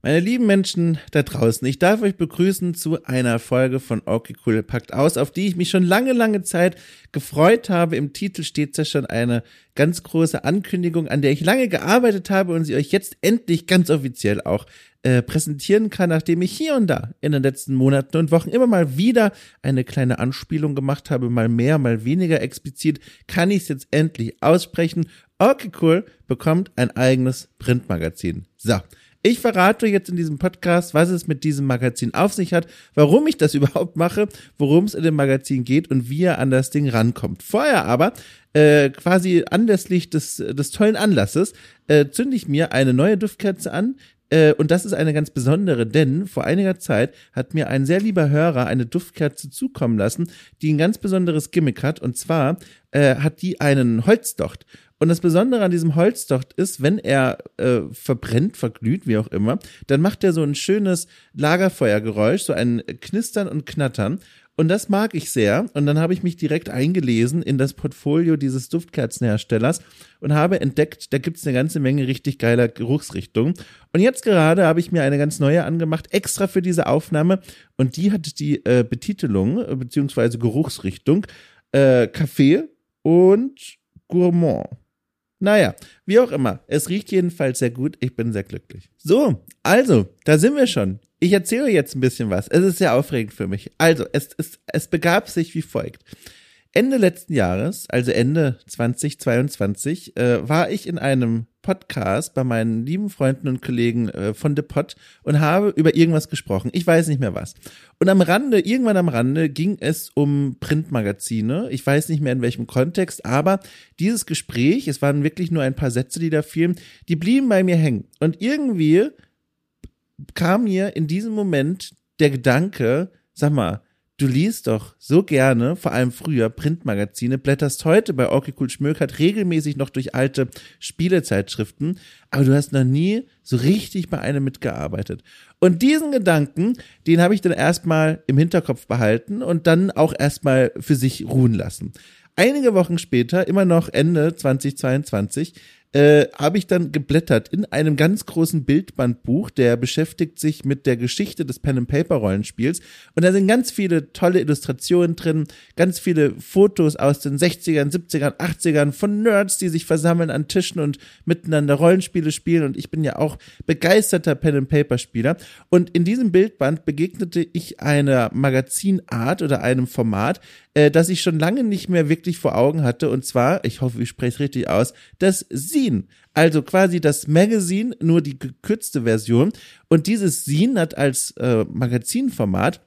Meine lieben Menschen da draußen, ich darf euch begrüßen zu einer Folge von Okay Cool Packt aus, auf die ich mich schon lange, lange Zeit gefreut habe. Im Titel steht ja schon eine ganz große Ankündigung, an der ich lange gearbeitet habe und sie euch jetzt endlich ganz offiziell auch äh, präsentieren kann, nachdem ich hier und da in den letzten Monaten und Wochen immer mal wieder eine kleine Anspielung gemacht habe, mal mehr, mal weniger explizit, kann ich es jetzt endlich aussprechen. Okay Cool bekommt ein eigenes Printmagazin. So. Ich verrate jetzt in diesem Podcast, was es mit diesem Magazin auf sich hat, warum ich das überhaupt mache, worum es in dem Magazin geht und wie er an das Ding rankommt. Vorher aber, äh, quasi anlässlich des, des tollen Anlasses, äh, zünde ich mir eine neue Duftkerze an, äh, und das ist eine ganz besondere, denn vor einiger Zeit hat mir ein sehr lieber Hörer eine Duftkerze zukommen lassen, die ein ganz besonderes Gimmick hat. Und zwar äh, hat die einen Holzdocht. Und das Besondere an diesem Holzdocht ist, wenn er äh, verbrennt, verglüht, wie auch immer, dann macht er so ein schönes Lagerfeuergeräusch, so ein Knistern und Knattern. Und das mag ich sehr. Und dann habe ich mich direkt eingelesen in das Portfolio dieses Duftkerzenherstellers und habe entdeckt, da gibt es eine ganze Menge richtig geiler Geruchsrichtungen. Und jetzt gerade habe ich mir eine ganz neue angemacht, extra für diese Aufnahme. Und die hat die äh, Betitelung beziehungsweise Geruchsrichtung äh, Kaffee und Gourmand. Naja, wie auch immer. Es riecht jedenfalls sehr gut. Ich bin sehr glücklich. So, also, da sind wir schon. Ich erzähle jetzt ein bisschen was. Es ist sehr aufregend für mich. Also, es, es, es begab sich wie folgt. Ende letzten Jahres, also Ende 2022, äh, war ich in einem Podcast bei meinen lieben Freunden und Kollegen äh, von The Pod und habe über irgendwas gesprochen. Ich weiß nicht mehr was. Und am Rande, irgendwann am Rande, ging es um Printmagazine. Ich weiß nicht mehr in welchem Kontext, aber dieses Gespräch, es waren wirklich nur ein paar Sätze, die da fielen, die blieben bei mir hängen. Und irgendwie kam mir in diesem Moment der Gedanke, sag mal, Du liest doch so gerne, vor allem früher, Printmagazine, blätterst heute bei Orky Cool Schmökert regelmäßig noch durch alte Spielezeitschriften, aber du hast noch nie so richtig bei einem mitgearbeitet. Und diesen Gedanken, den habe ich dann erstmal im Hinterkopf behalten und dann auch erstmal für sich ruhen lassen. Einige Wochen später, immer noch Ende 2022, äh, habe ich dann geblättert in einem ganz großen Bildbandbuch, der beschäftigt sich mit der Geschichte des Pen and Paper Rollenspiels. Und da sind ganz viele tolle Illustrationen drin, ganz viele Fotos aus den 60ern, 70ern, 80ern von Nerds, die sich versammeln an Tischen und miteinander Rollenspiele spielen. Und ich bin ja auch begeisterter Pen and Paper Spieler. Und in diesem Bildband begegnete ich einer Magazinart oder einem Format, äh, das ich schon lange nicht mehr wirklich vor Augen hatte. Und zwar, ich hoffe, ich spreche es richtig aus, das Zine. Also quasi das Magazine, nur die gekürzte Version. Und dieses Zine hat als äh, Magazinformat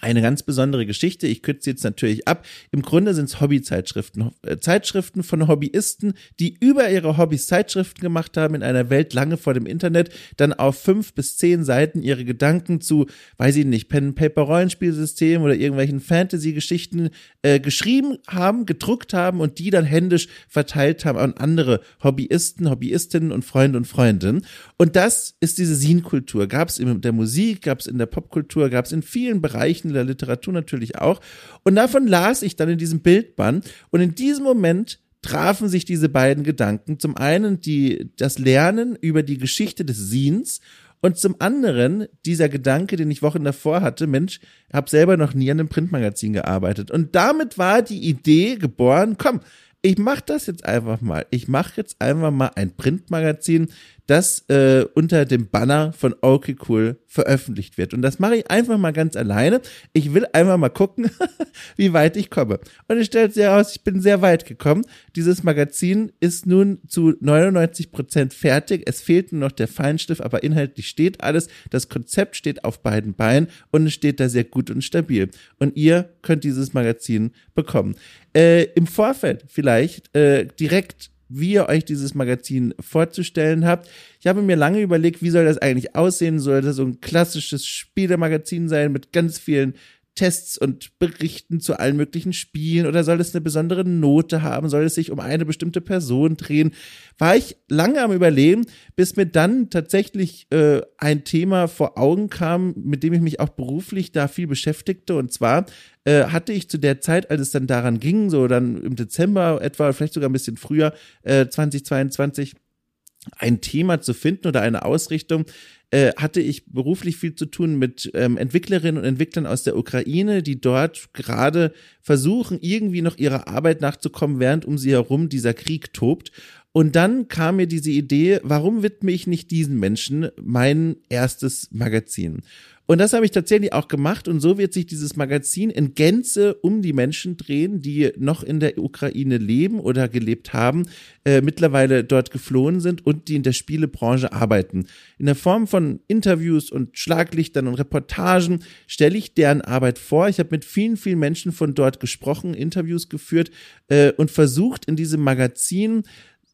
eine ganz besondere Geschichte. Ich kürze jetzt natürlich ab. Im Grunde sind es Hobbyzeitschriften. Äh, Zeitschriften von Hobbyisten, die über ihre Hobbys Zeitschriften gemacht haben in einer Welt lange vor dem Internet, dann auf fünf bis zehn Seiten ihre Gedanken zu, weiß ich nicht, Pen-Paper-Rollenspielsystem oder irgendwelchen Fantasy-Geschichten äh, geschrieben haben, gedruckt haben und die dann händisch verteilt haben an andere Hobbyisten, Hobbyistinnen und Freunde und Freundinnen. Und das ist diese Scene-Kultur. Gab es in der Musik, gab es in der Popkultur, gab es in vielen Bereichen in der Literatur natürlich auch. Und davon las ich dann in diesem Bildband. Und in diesem Moment trafen sich diese beiden Gedanken. Zum einen die, das Lernen über die Geschichte des Sins und zum anderen dieser Gedanke, den ich Wochen davor hatte, Mensch, habe selber noch nie an einem Printmagazin gearbeitet. Und damit war die Idee geboren, komm, ich mache das jetzt einfach mal. Ich mache jetzt einfach mal ein Printmagazin, das äh, unter dem Banner von Okay Cool veröffentlicht wird. Und das mache ich einfach mal ganz alleine. Ich will einfach mal gucken, wie weit ich komme. Und es stellt sich heraus, ich bin sehr weit gekommen. Dieses Magazin ist nun zu 99 Prozent fertig. Es fehlt nur noch der Feinstift, aber inhaltlich steht alles. Das Konzept steht auf beiden Beinen und es steht da sehr gut und stabil. Und ihr könnt dieses Magazin bekommen. Äh, Im Vorfeld vielleicht äh, direkt wie ihr euch dieses Magazin vorzustellen habt. Ich habe mir lange überlegt, wie soll das eigentlich aussehen? Soll das so ein klassisches Spielemagazin sein mit ganz vielen Tests und Berichten zu allen möglichen Spielen oder soll es eine besondere Note haben? Soll es sich um eine bestimmte Person drehen? War ich lange am Überlegen, bis mir dann tatsächlich äh, ein Thema vor Augen kam, mit dem ich mich auch beruflich da viel beschäftigte. Und zwar äh, hatte ich zu der Zeit, als es dann daran ging, so dann im Dezember etwa, vielleicht sogar ein bisschen früher, äh, 2022, ein Thema zu finden oder eine Ausrichtung, äh, hatte ich beruflich viel zu tun mit ähm, Entwicklerinnen und Entwicklern aus der Ukraine, die dort gerade versuchen, irgendwie noch ihrer Arbeit nachzukommen, während um sie herum dieser Krieg tobt. Und dann kam mir diese Idee, warum widme ich nicht diesen Menschen mein erstes Magazin? Und das habe ich tatsächlich auch gemacht. Und so wird sich dieses Magazin in Gänze um die Menschen drehen, die noch in der Ukraine leben oder gelebt haben, äh, mittlerweile dort geflohen sind und die in der Spielebranche arbeiten. In der Form von Interviews und Schlaglichtern und Reportagen stelle ich deren Arbeit vor. Ich habe mit vielen, vielen Menschen von dort gesprochen, Interviews geführt äh, und versucht in diesem Magazin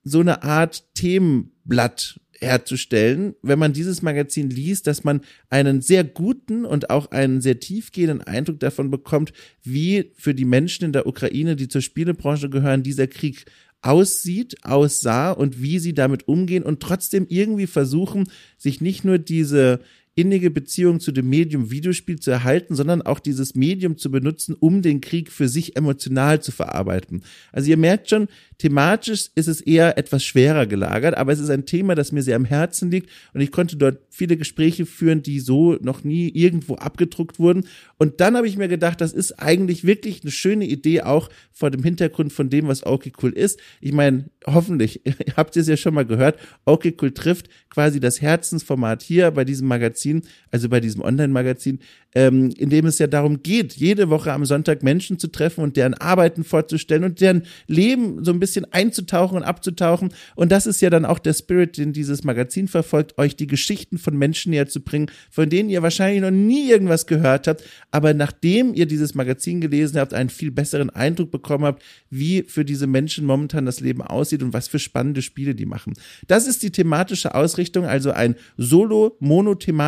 so eine Art Themenblatt herzustellen, wenn man dieses Magazin liest, dass man einen sehr guten und auch einen sehr tiefgehenden Eindruck davon bekommt, wie für die Menschen in der Ukraine, die zur Spielebranche gehören, dieser Krieg aussieht, aussah und wie sie damit umgehen und trotzdem irgendwie versuchen, sich nicht nur diese innige Beziehung zu dem Medium Videospiel zu erhalten, sondern auch dieses Medium zu benutzen, um den Krieg für sich emotional zu verarbeiten. Also ihr merkt schon, thematisch ist es eher etwas schwerer gelagert, aber es ist ein Thema, das mir sehr am Herzen liegt und ich konnte dort viele Gespräche führen, die so noch nie irgendwo abgedruckt wurden. Und dann habe ich mir gedacht, das ist eigentlich wirklich eine schöne Idee, auch vor dem Hintergrund von dem, was okay cool ist. Ich meine, hoffentlich habt ihr es ja schon mal gehört, okay cool trifft quasi das Herzensformat hier bei diesem Magazin, also bei diesem Online-Magazin, ähm, in dem es ja darum geht, jede Woche am Sonntag Menschen zu treffen und deren Arbeiten vorzustellen und deren Leben so ein bisschen einzutauchen und abzutauchen. Und das ist ja dann auch der Spirit, den dieses Magazin verfolgt, euch die Geschichten von Menschen näher zu bringen, von denen ihr wahrscheinlich noch nie irgendwas gehört habt, aber nachdem ihr dieses Magazin gelesen habt, einen viel besseren Eindruck bekommen habt, wie für diese Menschen momentan das Leben aussieht und was für spannende Spiele die machen. Das ist die thematische Ausrichtung, also ein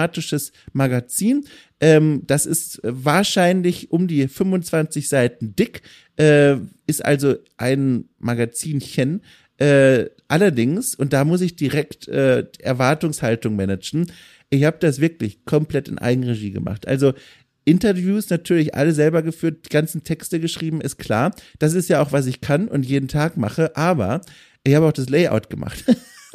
solo-monothematisches Magazin. Ähm, das ist wahrscheinlich um die 25 Seiten dick, äh, ist also ein Magazinchen. Äh, allerdings, und da muss ich direkt äh, Erwartungshaltung managen, ich habe das wirklich komplett in Eigenregie gemacht. Also Interviews natürlich alle selber geführt, die ganzen Texte geschrieben, ist klar. Das ist ja auch, was ich kann und jeden Tag mache, aber ich habe auch das Layout gemacht.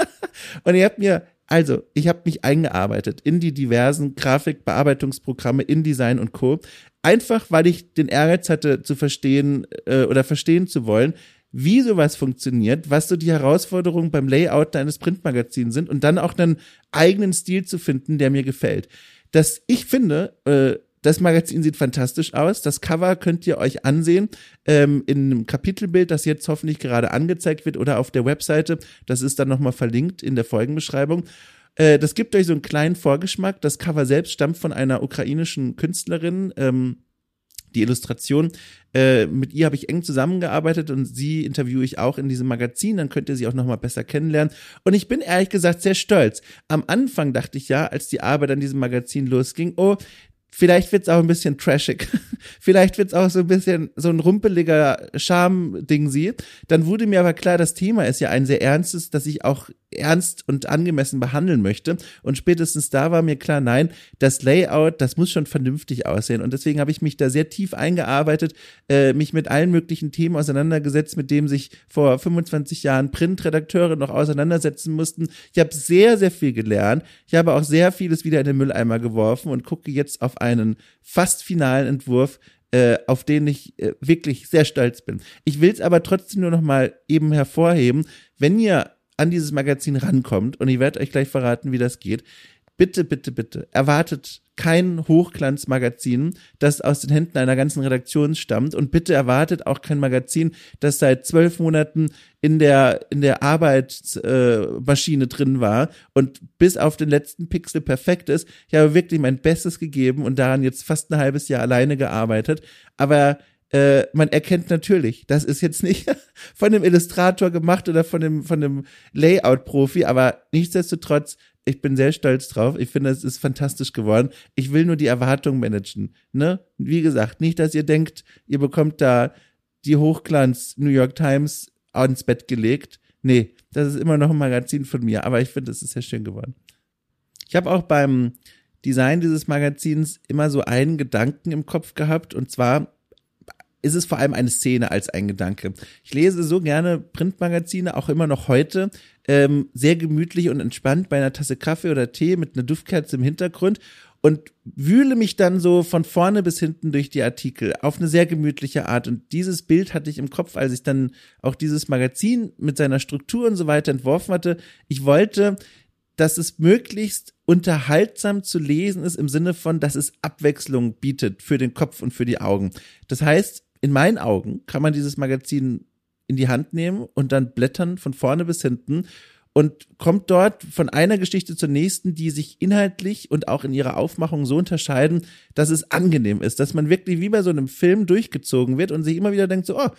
und ihr habt mir also, ich habe mich eingearbeitet in die diversen Grafikbearbeitungsprogramme, InDesign und Co. Einfach, weil ich den Ehrgeiz hatte, zu verstehen äh, oder verstehen zu wollen, wie sowas funktioniert, was so die Herausforderungen beim Layout deines Printmagazins sind und dann auch einen eigenen Stil zu finden, der mir gefällt. Das, ich finde, äh, das Magazin sieht fantastisch aus. Das Cover könnt ihr euch ansehen ähm, in einem Kapitelbild, das jetzt hoffentlich gerade angezeigt wird oder auf der Webseite. Das ist dann nochmal verlinkt in der Folgenbeschreibung. Äh, das gibt euch so einen kleinen Vorgeschmack. Das Cover selbst stammt von einer ukrainischen Künstlerin. Ähm, die Illustration. Äh, mit ihr habe ich eng zusammengearbeitet und sie interviewe ich auch in diesem Magazin. Dann könnt ihr sie auch nochmal besser kennenlernen. Und ich bin ehrlich gesagt sehr stolz. Am Anfang dachte ich ja, als die Arbeit an diesem Magazin losging, oh, Vielleicht wird's auch ein bisschen trashig. Vielleicht wird's auch so ein bisschen so ein rumpeliger Charme-Ding sie. Dann wurde mir aber klar, das Thema ist ja ein sehr ernstes, das ich auch ernst und angemessen behandeln möchte. Und spätestens da war mir klar, nein, das Layout, das muss schon vernünftig aussehen. Und deswegen habe ich mich da sehr tief eingearbeitet, äh, mich mit allen möglichen Themen auseinandergesetzt, mit dem sich vor 25 Jahren Printredakteure noch auseinandersetzen mussten. Ich habe sehr, sehr viel gelernt. Ich habe auch sehr vieles wieder in den Mülleimer geworfen und gucke jetzt auf einen fast finalen Entwurf, äh, auf den ich äh, wirklich sehr stolz bin. Ich will es aber trotzdem nur noch mal eben hervorheben, wenn ihr an dieses Magazin rankommt, und ich werde euch gleich verraten, wie das geht, bitte, bitte, bitte, erwartet kein Hochglanzmagazin, das aus den Händen einer ganzen Redaktion stammt und bitte erwartet auch kein Magazin, das seit zwölf Monaten in der in der Arbeitsmaschine äh, drin war und bis auf den letzten Pixel perfekt ist. Ich habe wirklich mein Bestes gegeben und daran jetzt fast ein halbes Jahr alleine gearbeitet, aber äh, man erkennt natürlich, das ist jetzt nicht von dem Illustrator gemacht oder von dem, von dem Layout-Profi, aber nichtsdestotrotz, ich bin sehr stolz drauf. Ich finde, es ist fantastisch geworden. Ich will nur die Erwartungen managen. Ne? Wie gesagt, nicht, dass ihr denkt, ihr bekommt da die Hochglanz New York Times ans Bett gelegt. Nee, das ist immer noch ein Magazin von mir, aber ich finde, es ist sehr schön geworden. Ich habe auch beim Design dieses Magazins immer so einen Gedanken im Kopf gehabt und zwar ist es vor allem eine Szene als ein Gedanke. Ich lese so gerne Printmagazine, auch immer noch heute, ähm, sehr gemütlich und entspannt bei einer Tasse Kaffee oder Tee mit einer Duftkerze im Hintergrund und wühle mich dann so von vorne bis hinten durch die Artikel auf eine sehr gemütliche Art. Und dieses Bild hatte ich im Kopf, als ich dann auch dieses Magazin mit seiner Struktur und so weiter entworfen hatte. Ich wollte, dass es möglichst unterhaltsam zu lesen ist im Sinne von, dass es Abwechslung bietet für den Kopf und für die Augen. Das heißt, in meinen Augen kann man dieses Magazin in die Hand nehmen und dann blättern von vorne bis hinten und kommt dort von einer Geschichte zur nächsten, die sich inhaltlich und auch in ihrer Aufmachung so unterscheiden, dass es angenehm ist, dass man wirklich wie bei so einem Film durchgezogen wird und sich immer wieder denkt so, oh,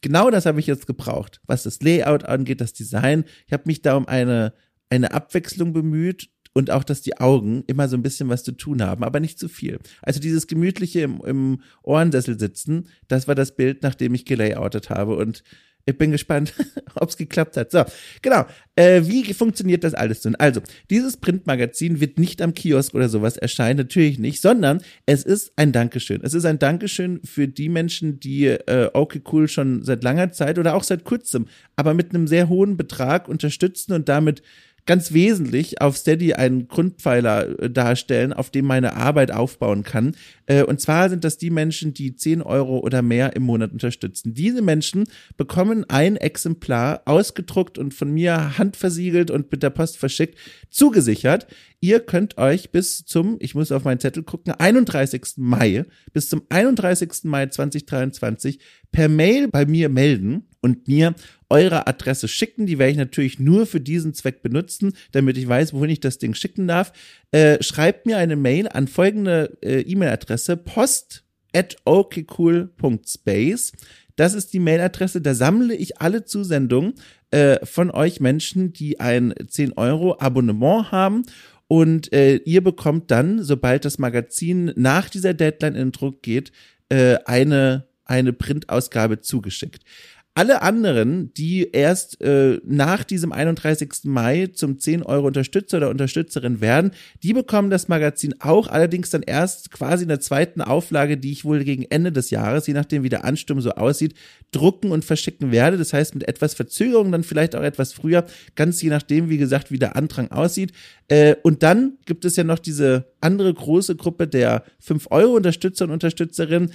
genau das habe ich jetzt gebraucht, was das Layout angeht, das Design. Ich habe mich da um eine eine Abwechslung bemüht und auch, dass die Augen immer so ein bisschen was zu tun haben, aber nicht zu viel. Also dieses gemütliche im, im Ohrensessel sitzen, das war das Bild, nach dem ich gelayoutet habe und ich bin gespannt, ob es geklappt hat. So, genau. Äh, wie funktioniert das alles denn? Also, dieses Printmagazin wird nicht am Kiosk oder sowas erscheinen, natürlich nicht, sondern es ist ein Dankeschön. Es ist ein Dankeschön für die Menschen, die äh, Okay Cool schon seit langer Zeit oder auch seit kurzem, aber mit einem sehr hohen Betrag unterstützen und damit ganz wesentlich auf Steady einen Grundpfeiler äh, darstellen, auf dem meine Arbeit aufbauen kann. Äh, und zwar sind das die Menschen, die 10 Euro oder mehr im Monat unterstützen. Diese Menschen bekommen ein Exemplar ausgedruckt und von mir handversiegelt und mit der Post verschickt, zugesichert. Ihr könnt euch bis zum, ich muss auf meinen Zettel gucken, 31. Mai, bis zum 31. Mai 2023 per Mail bei mir melden und mir eure Adresse schicken. Die werde ich natürlich nur für diesen Zweck benutzen, damit ich weiß, wohin ich das Ding schicken darf. Äh, schreibt mir eine Mail an folgende äh, E-Mail-Adresse post at okcool.space. Das ist die Mailadresse, da sammle ich alle Zusendungen äh, von euch Menschen, die ein 10 Euro Abonnement haben und äh, ihr bekommt dann, sobald das Magazin nach dieser Deadline in Druck geht, äh, eine, eine Printausgabe zugeschickt. Alle anderen, die erst äh, nach diesem 31. Mai zum 10 Euro Unterstützer oder Unterstützerin werden, die bekommen das Magazin auch, allerdings dann erst quasi in der zweiten Auflage, die ich wohl gegen Ende des Jahres, je nachdem wie der Ansturm so aussieht, drucken und verschicken werde. Das heißt mit etwas Verzögerung, dann vielleicht auch etwas früher, ganz je nachdem, wie gesagt, wie der Andrang aussieht. Äh, und dann gibt es ja noch diese andere große Gruppe der 5 Euro Unterstützer und Unterstützerinnen,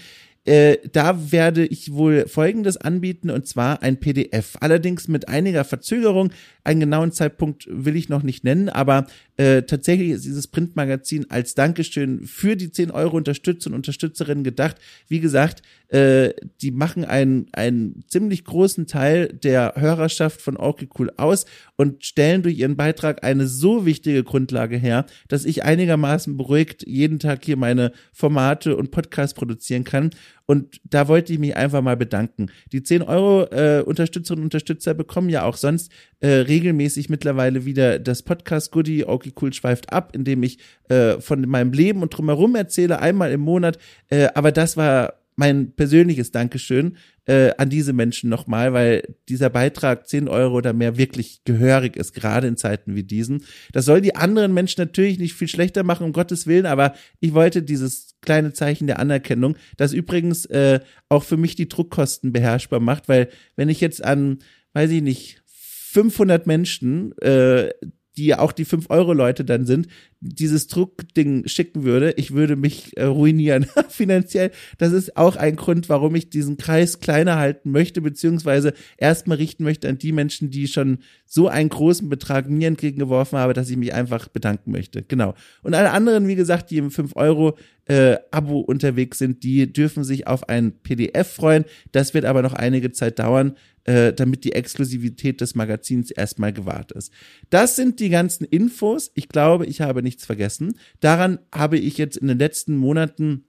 äh, da werde ich wohl Folgendes anbieten und zwar ein PDF. Allerdings mit einiger Verzögerung. Einen genauen Zeitpunkt will ich noch nicht nennen, aber äh, tatsächlich ist dieses Printmagazin als Dankeschön für die 10 Euro Unterstützer und Unterstützerinnen gedacht. Wie gesagt, äh, die machen einen, einen ziemlich großen Teil der Hörerschaft von Okay Cool aus und stellen durch ihren Beitrag eine so wichtige Grundlage her, dass ich einigermaßen beruhigt jeden Tag hier meine Formate und Podcasts produzieren kann. Und da wollte ich mich einfach mal bedanken. Die 10 Euro äh, Unterstützerinnen und Unterstützer bekommen ja auch sonst äh, regelmäßig mittlerweile wieder das Podcast Goodie Okay Cool schweift ab, indem ich äh, von meinem Leben und drumherum erzähle, einmal im Monat. Äh, aber das war mein persönliches Dankeschön äh, an diese Menschen nochmal, weil dieser Beitrag 10 Euro oder mehr wirklich gehörig ist, gerade in Zeiten wie diesen. Das soll die anderen Menschen natürlich nicht viel schlechter machen, um Gottes Willen, aber ich wollte dieses kleine Zeichen der Anerkennung, das übrigens äh, auch für mich die Druckkosten beherrschbar macht, weil wenn ich jetzt an, weiß ich nicht, 500 Menschen äh, die ja auch die 5-Euro-Leute dann sind, dieses Druckding schicken würde, ich würde mich äh, ruinieren finanziell. Das ist auch ein Grund, warum ich diesen Kreis kleiner halten möchte, beziehungsweise erstmal richten möchte an die Menschen, die schon so einen großen Betrag mir entgegengeworfen haben, dass ich mich einfach bedanken möchte. Genau. Und alle anderen, wie gesagt, die im 5-Euro äh, unterwegs sind, die dürfen sich auf ein PDF freuen. Das wird aber noch einige Zeit dauern äh, damit die Exklusivität des Magazins erstmal gewahrt ist. Das sind die ganzen Infos. Ich glaube, ich habe nichts vergessen. Daran habe ich jetzt in den letzten Monaten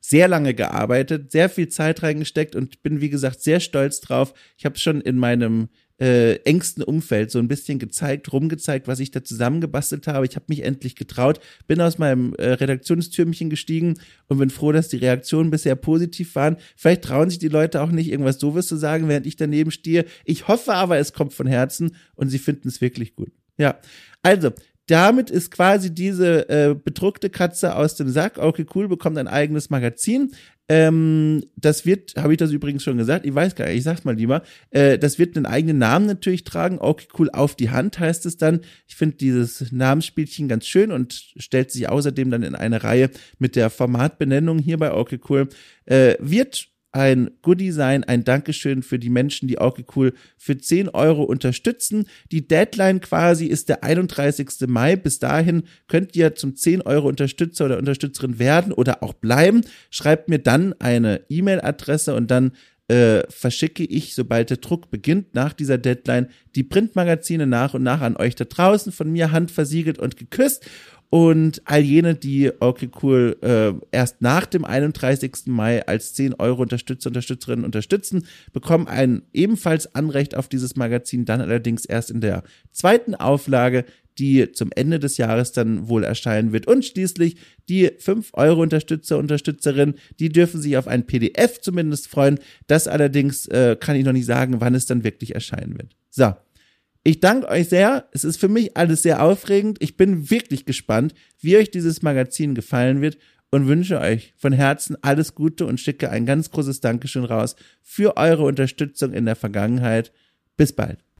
sehr lange gearbeitet, sehr viel Zeit reingesteckt und bin, wie gesagt, sehr stolz drauf. Ich habe es schon in meinem äh, engsten Umfeld so ein bisschen gezeigt, rumgezeigt, was ich da zusammengebastelt habe. Ich habe mich endlich getraut, bin aus meinem äh, Redaktionstürmchen gestiegen und bin froh, dass die Reaktionen bisher positiv waren. Vielleicht trauen sich die Leute auch nicht, irgendwas Doofes zu sagen, während ich daneben stehe. Ich hoffe aber, es kommt von Herzen und sie finden es wirklich gut. Ja, also damit ist quasi diese äh, bedruckte Katze aus dem Sack. Okay, cool, bekommt ein eigenes Magazin. Ähm, das wird, habe ich das übrigens schon gesagt, ich weiß gar nicht, ich sag's mal lieber, äh, das wird einen eigenen Namen natürlich tragen. Okay, cool, auf die Hand heißt es dann. Ich finde dieses Namensspielchen ganz schön und stellt sich außerdem dann in eine Reihe mit der Formatbenennung hier bei Okay, cool. Äh, wird ein Goodie sein, ein Dankeschön für die Menschen, die Orky Cool für 10 Euro unterstützen. Die Deadline quasi ist der 31. Mai. Bis dahin könnt ihr zum 10 Euro Unterstützer oder Unterstützerin werden oder auch bleiben. Schreibt mir dann eine E-Mail-Adresse und dann äh, verschicke ich, sobald der Druck beginnt, nach dieser Deadline die Printmagazine nach und nach an euch da draußen, von mir handversiegelt und geküsst. Und all jene, die okay cool äh, erst nach dem 31. Mai als 10 Euro Unterstützer, Unterstützerinnen unterstützen, bekommen ein ebenfalls Anrecht auf dieses Magazin, dann allerdings erst in der zweiten Auflage, die zum Ende des Jahres dann wohl erscheinen wird. Und schließlich die 5 Euro Unterstützer, Unterstützerinnen, die dürfen sich auf ein PDF zumindest freuen. Das allerdings äh, kann ich noch nicht sagen, wann es dann wirklich erscheinen wird. So, ich danke euch sehr. Es ist für mich alles sehr aufregend. Ich bin wirklich gespannt, wie euch dieses Magazin gefallen wird und wünsche euch von Herzen alles Gute und schicke ein ganz großes Dankeschön raus für eure Unterstützung in der Vergangenheit. Bis bald.